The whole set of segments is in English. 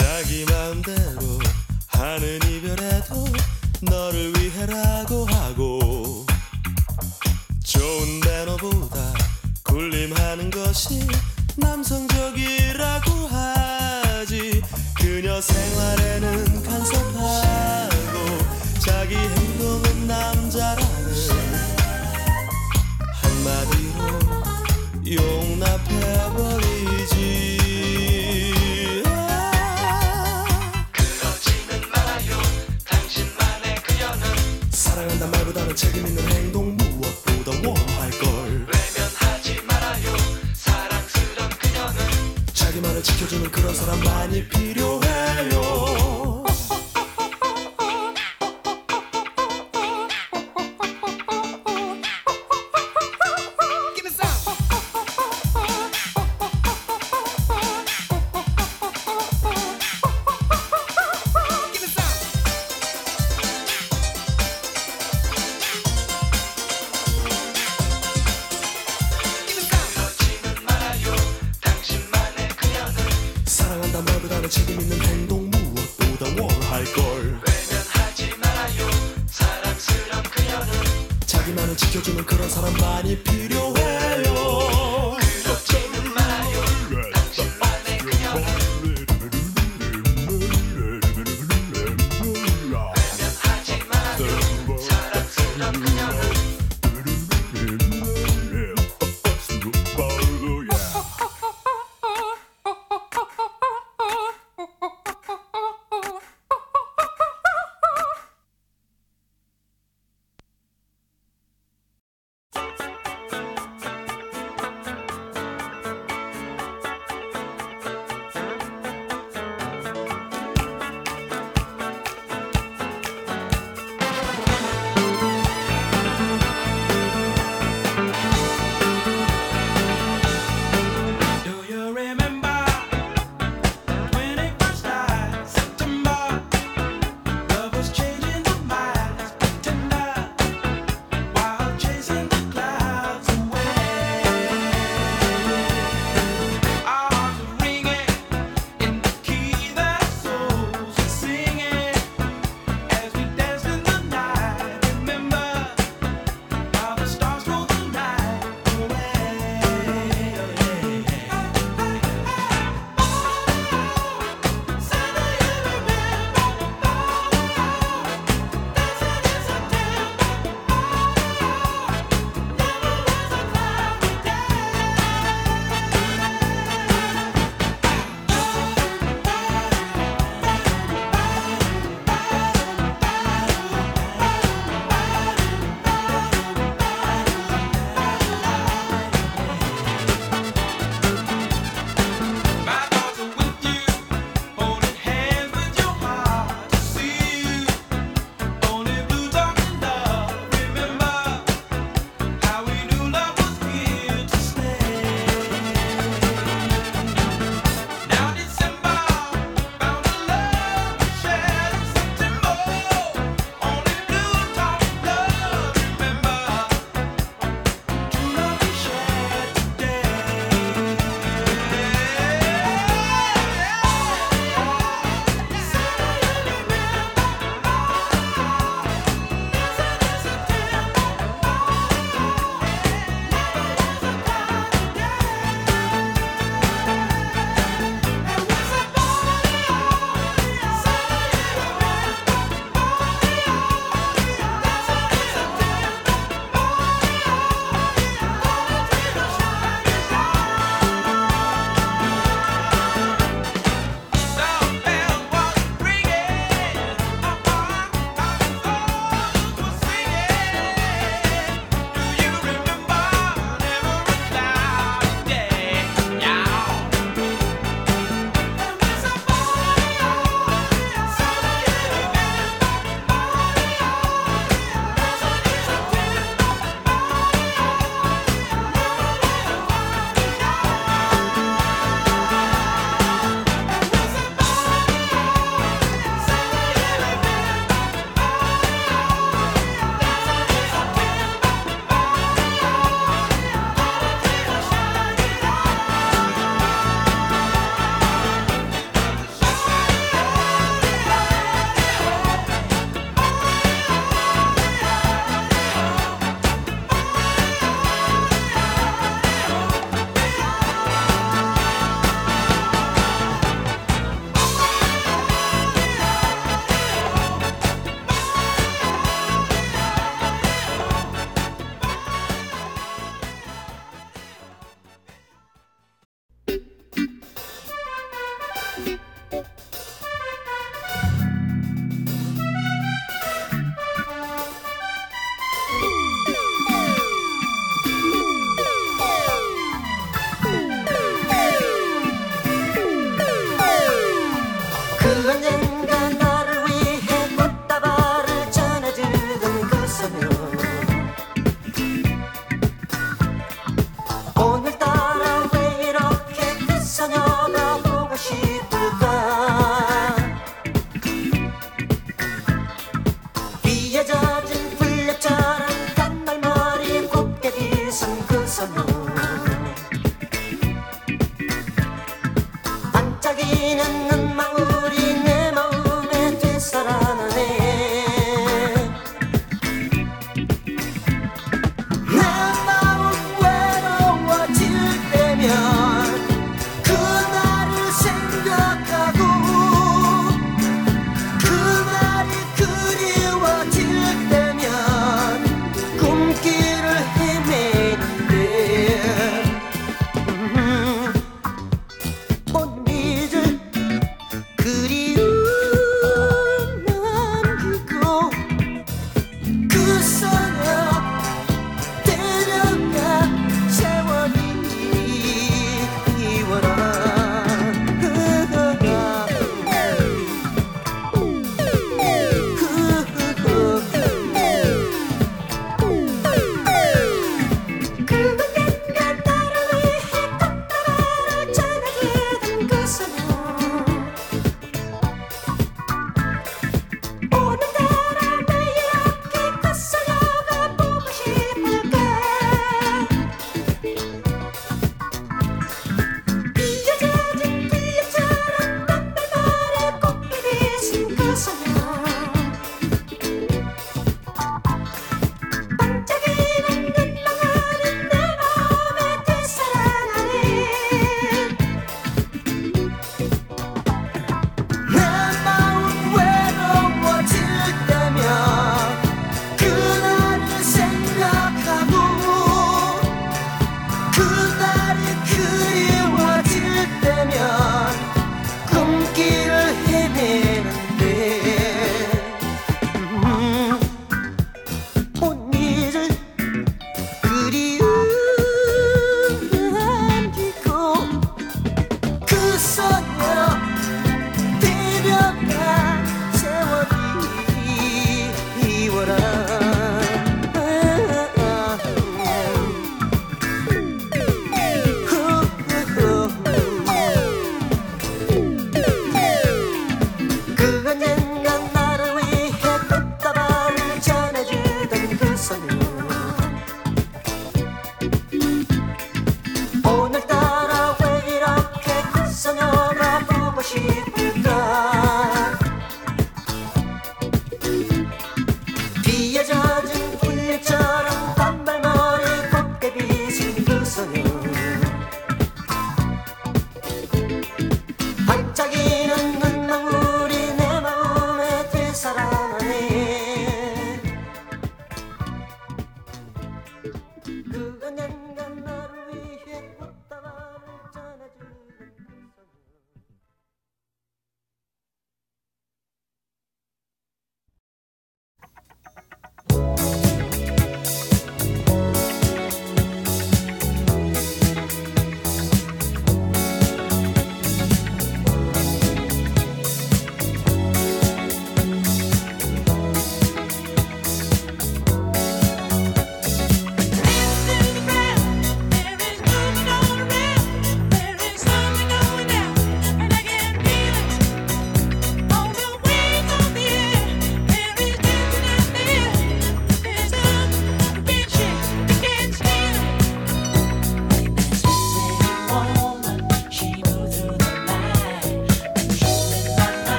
자기 마음대로 하는 이별에도 너를 위해라고 하고 좋은 배너보다 굴림하는 것이 남성적이라고 하지. 그녀 생활에는 간섭하고 자기 행동은 남자라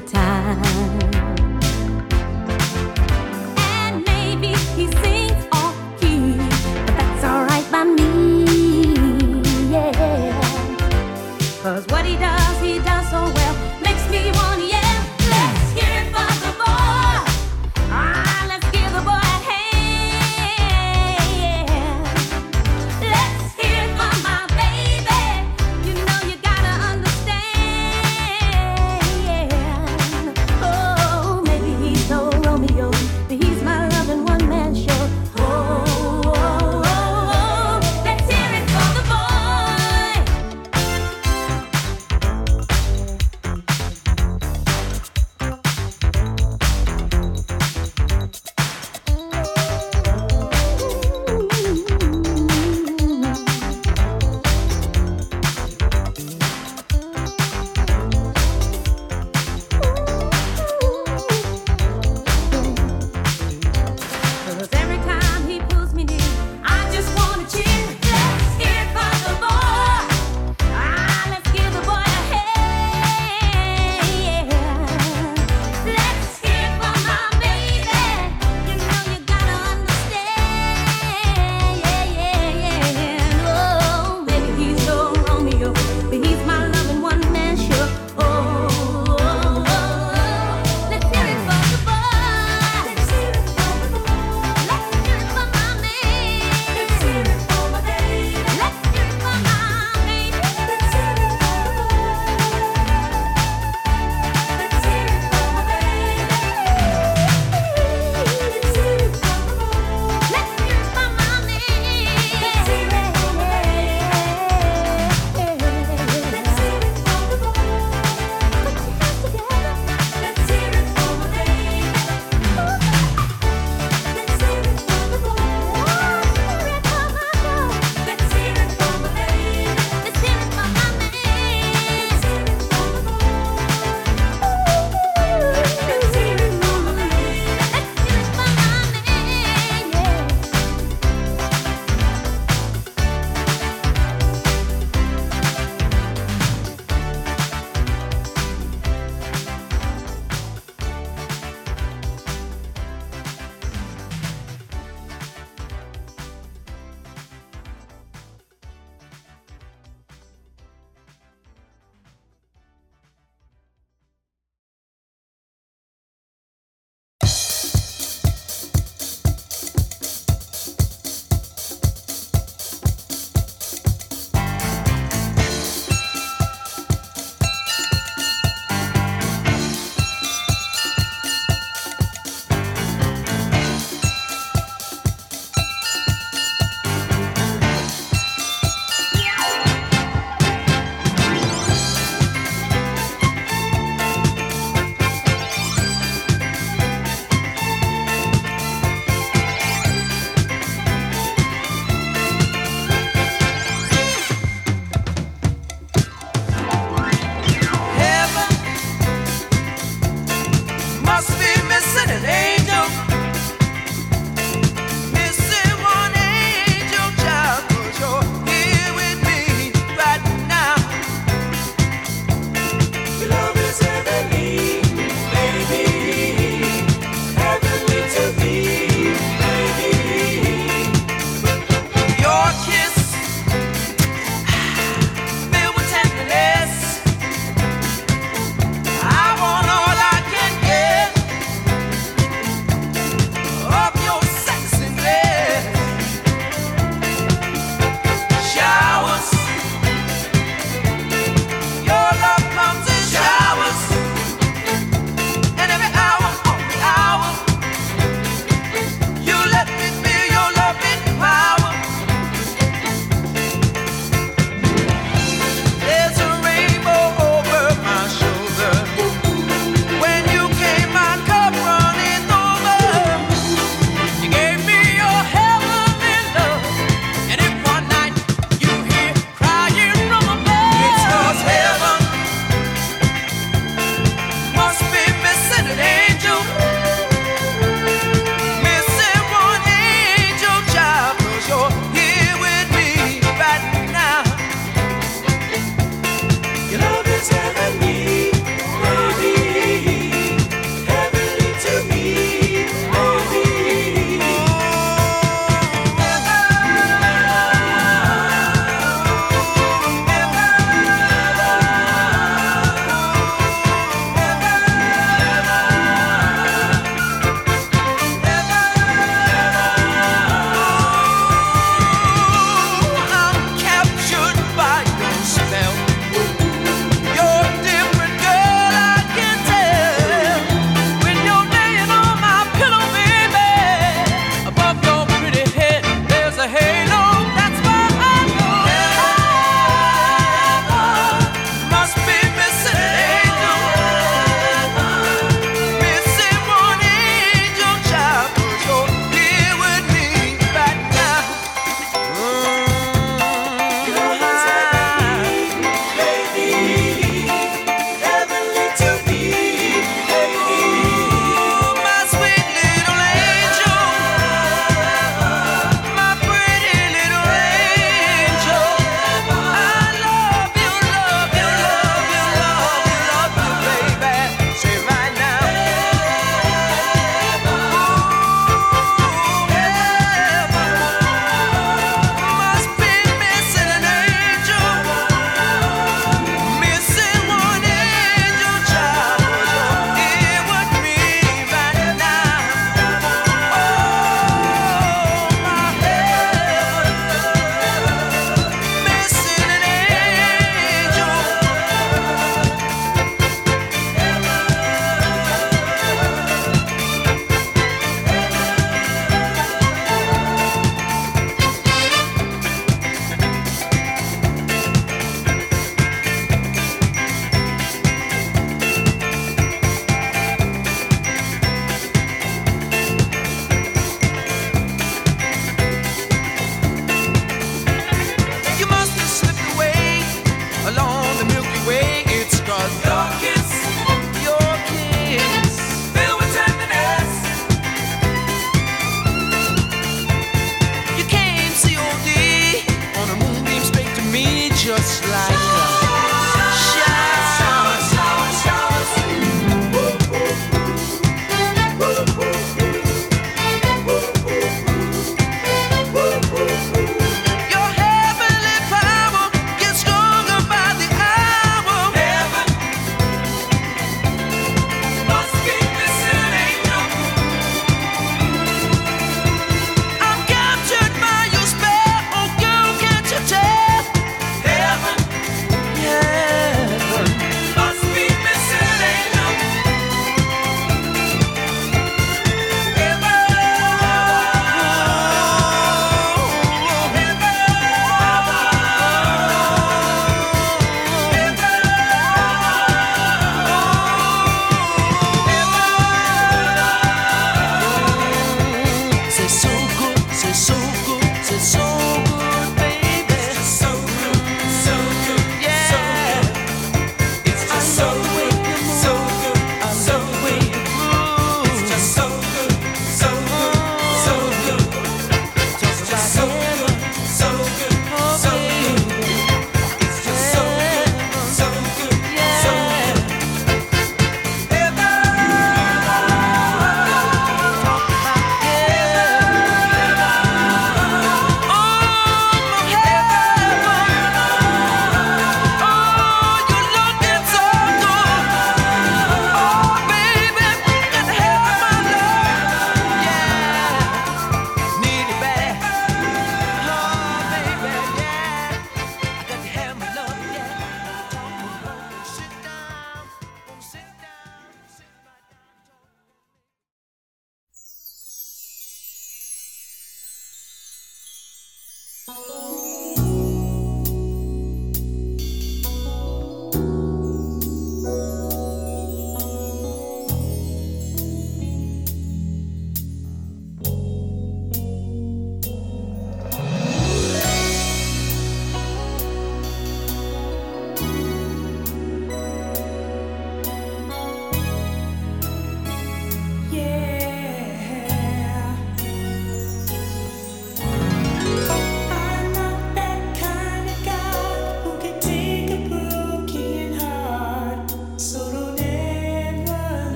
time.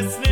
Listening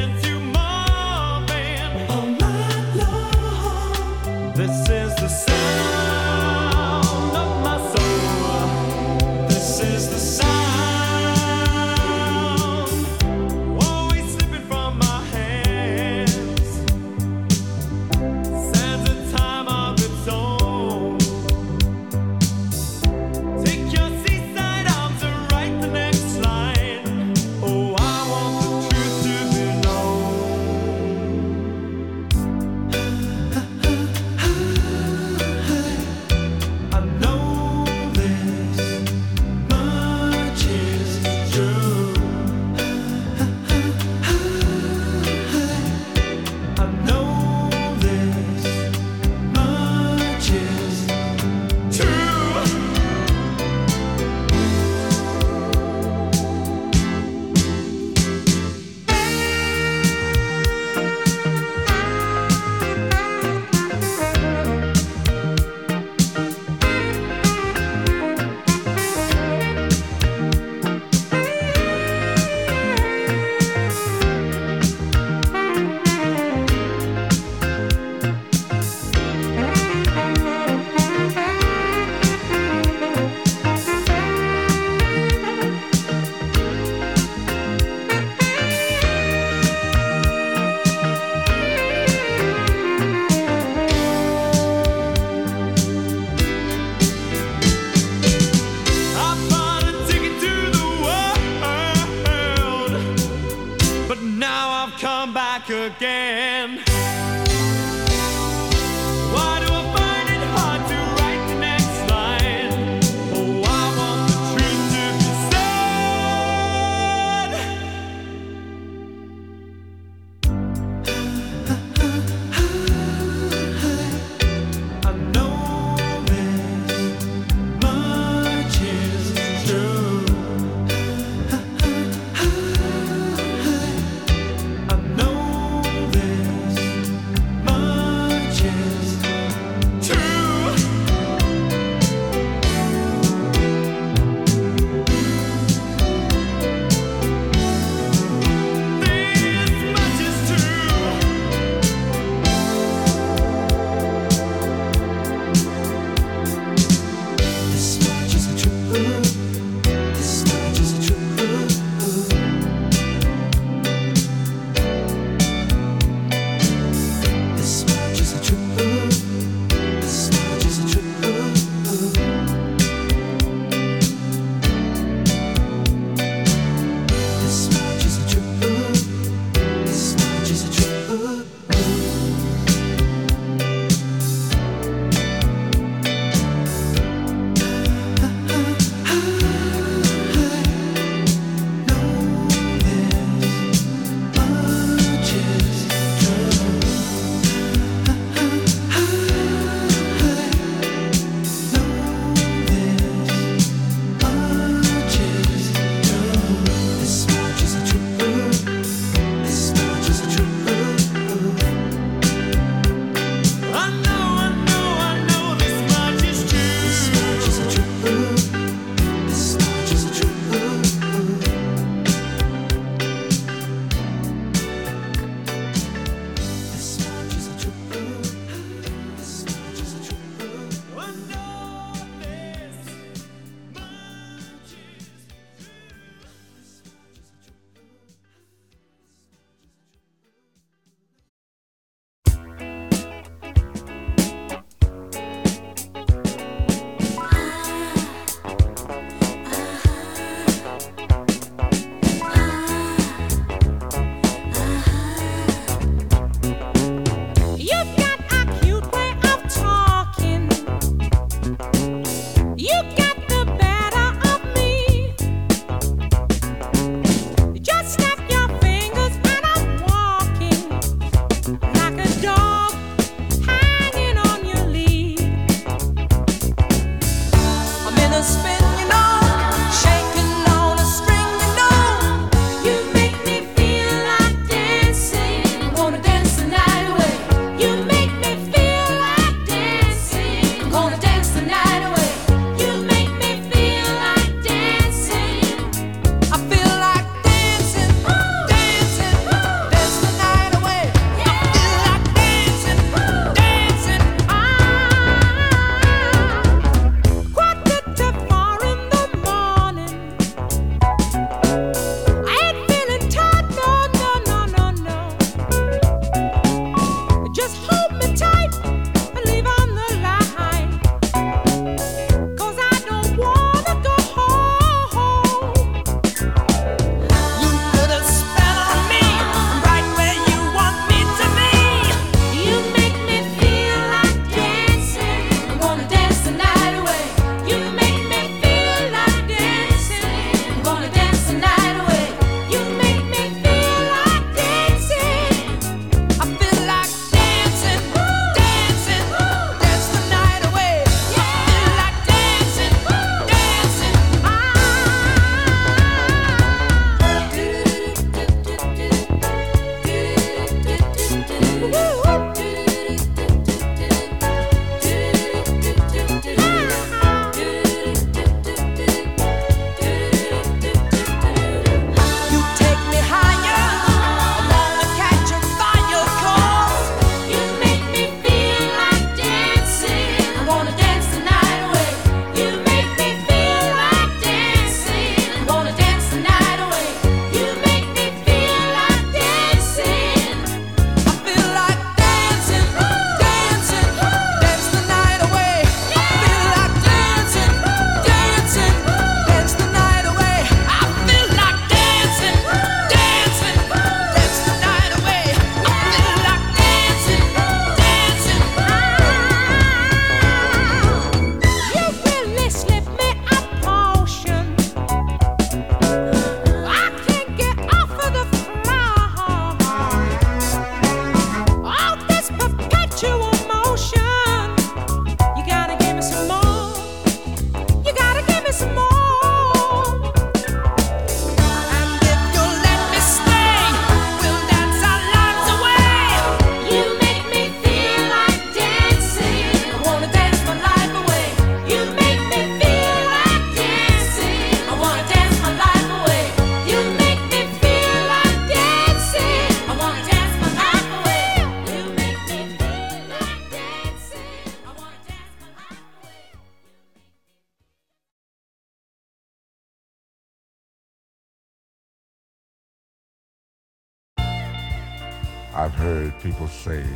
vocês.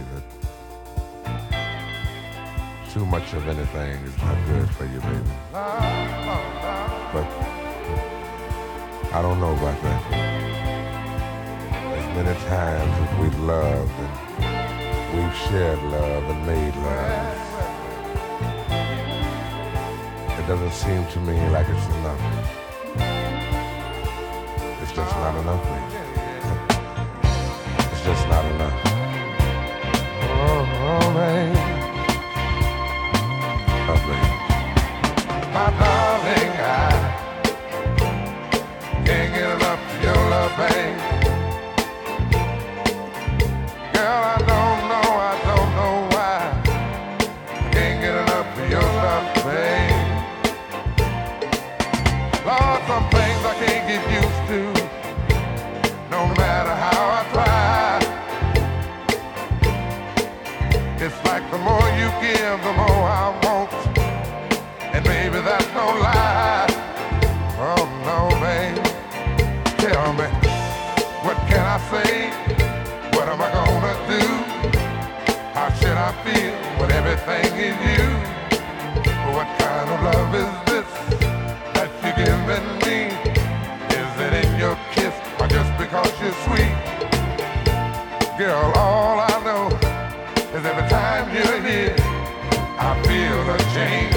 Should I feel when everything is you? What kind of love is this that you're giving me? Is it in your kiss or just because you're sweet? Girl, all I know is every time you're here, I feel a change,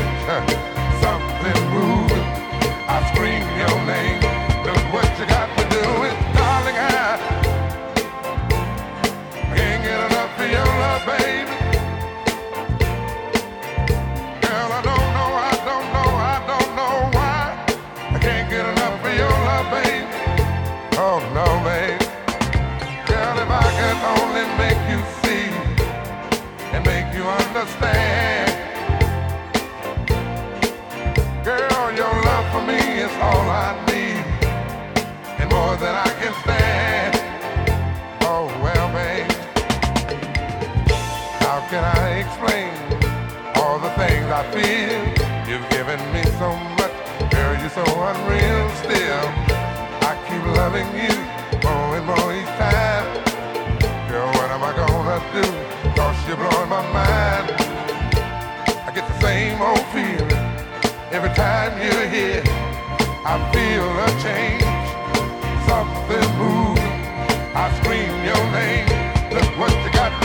something moving. Things I feel? You've given me so much, girl, you're so unreal still. I keep loving you more and more each time. Girl, what am I gonna do? Cause you're blowing my mind. I get the same old feeling every time you're here. I feel a change, something moving. I scream your name. Look what you got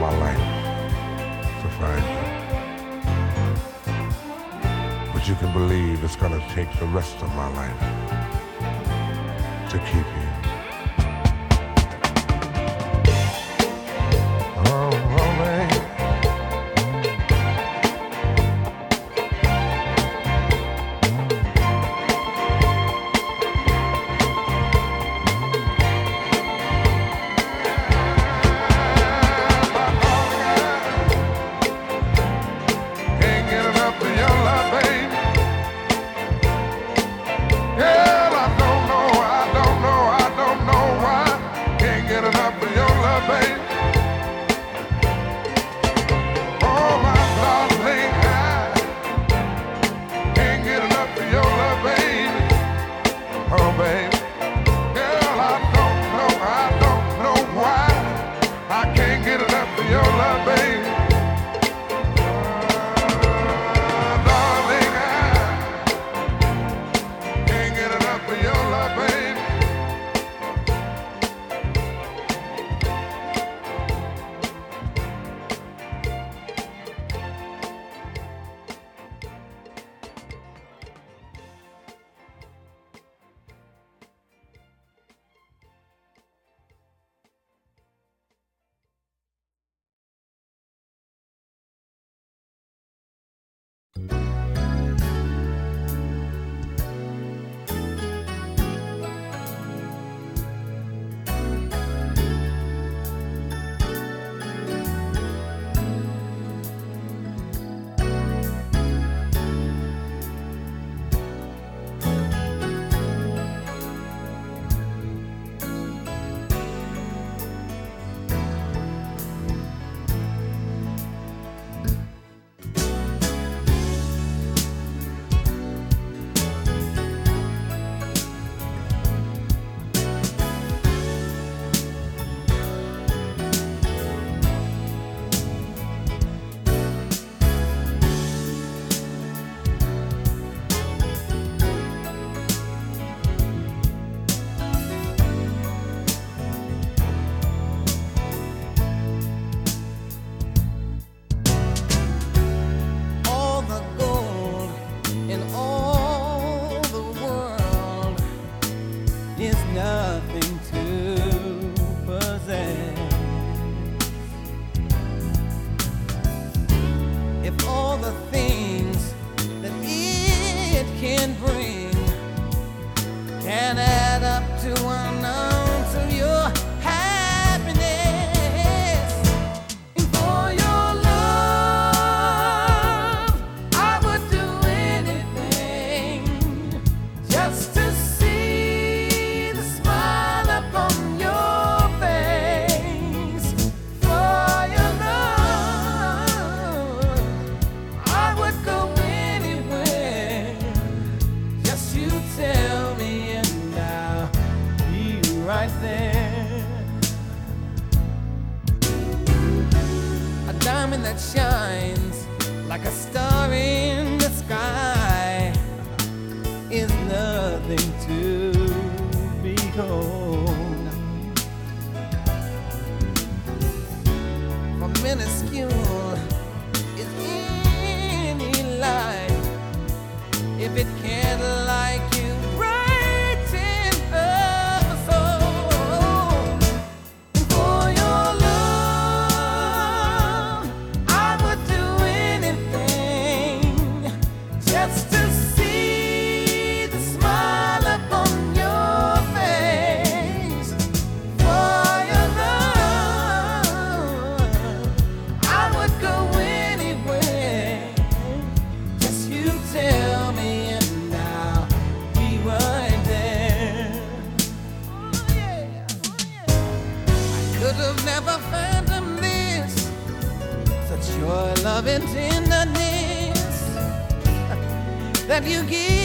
my life to find you. But you can believe it's gonna take the rest of my life to keep you. You give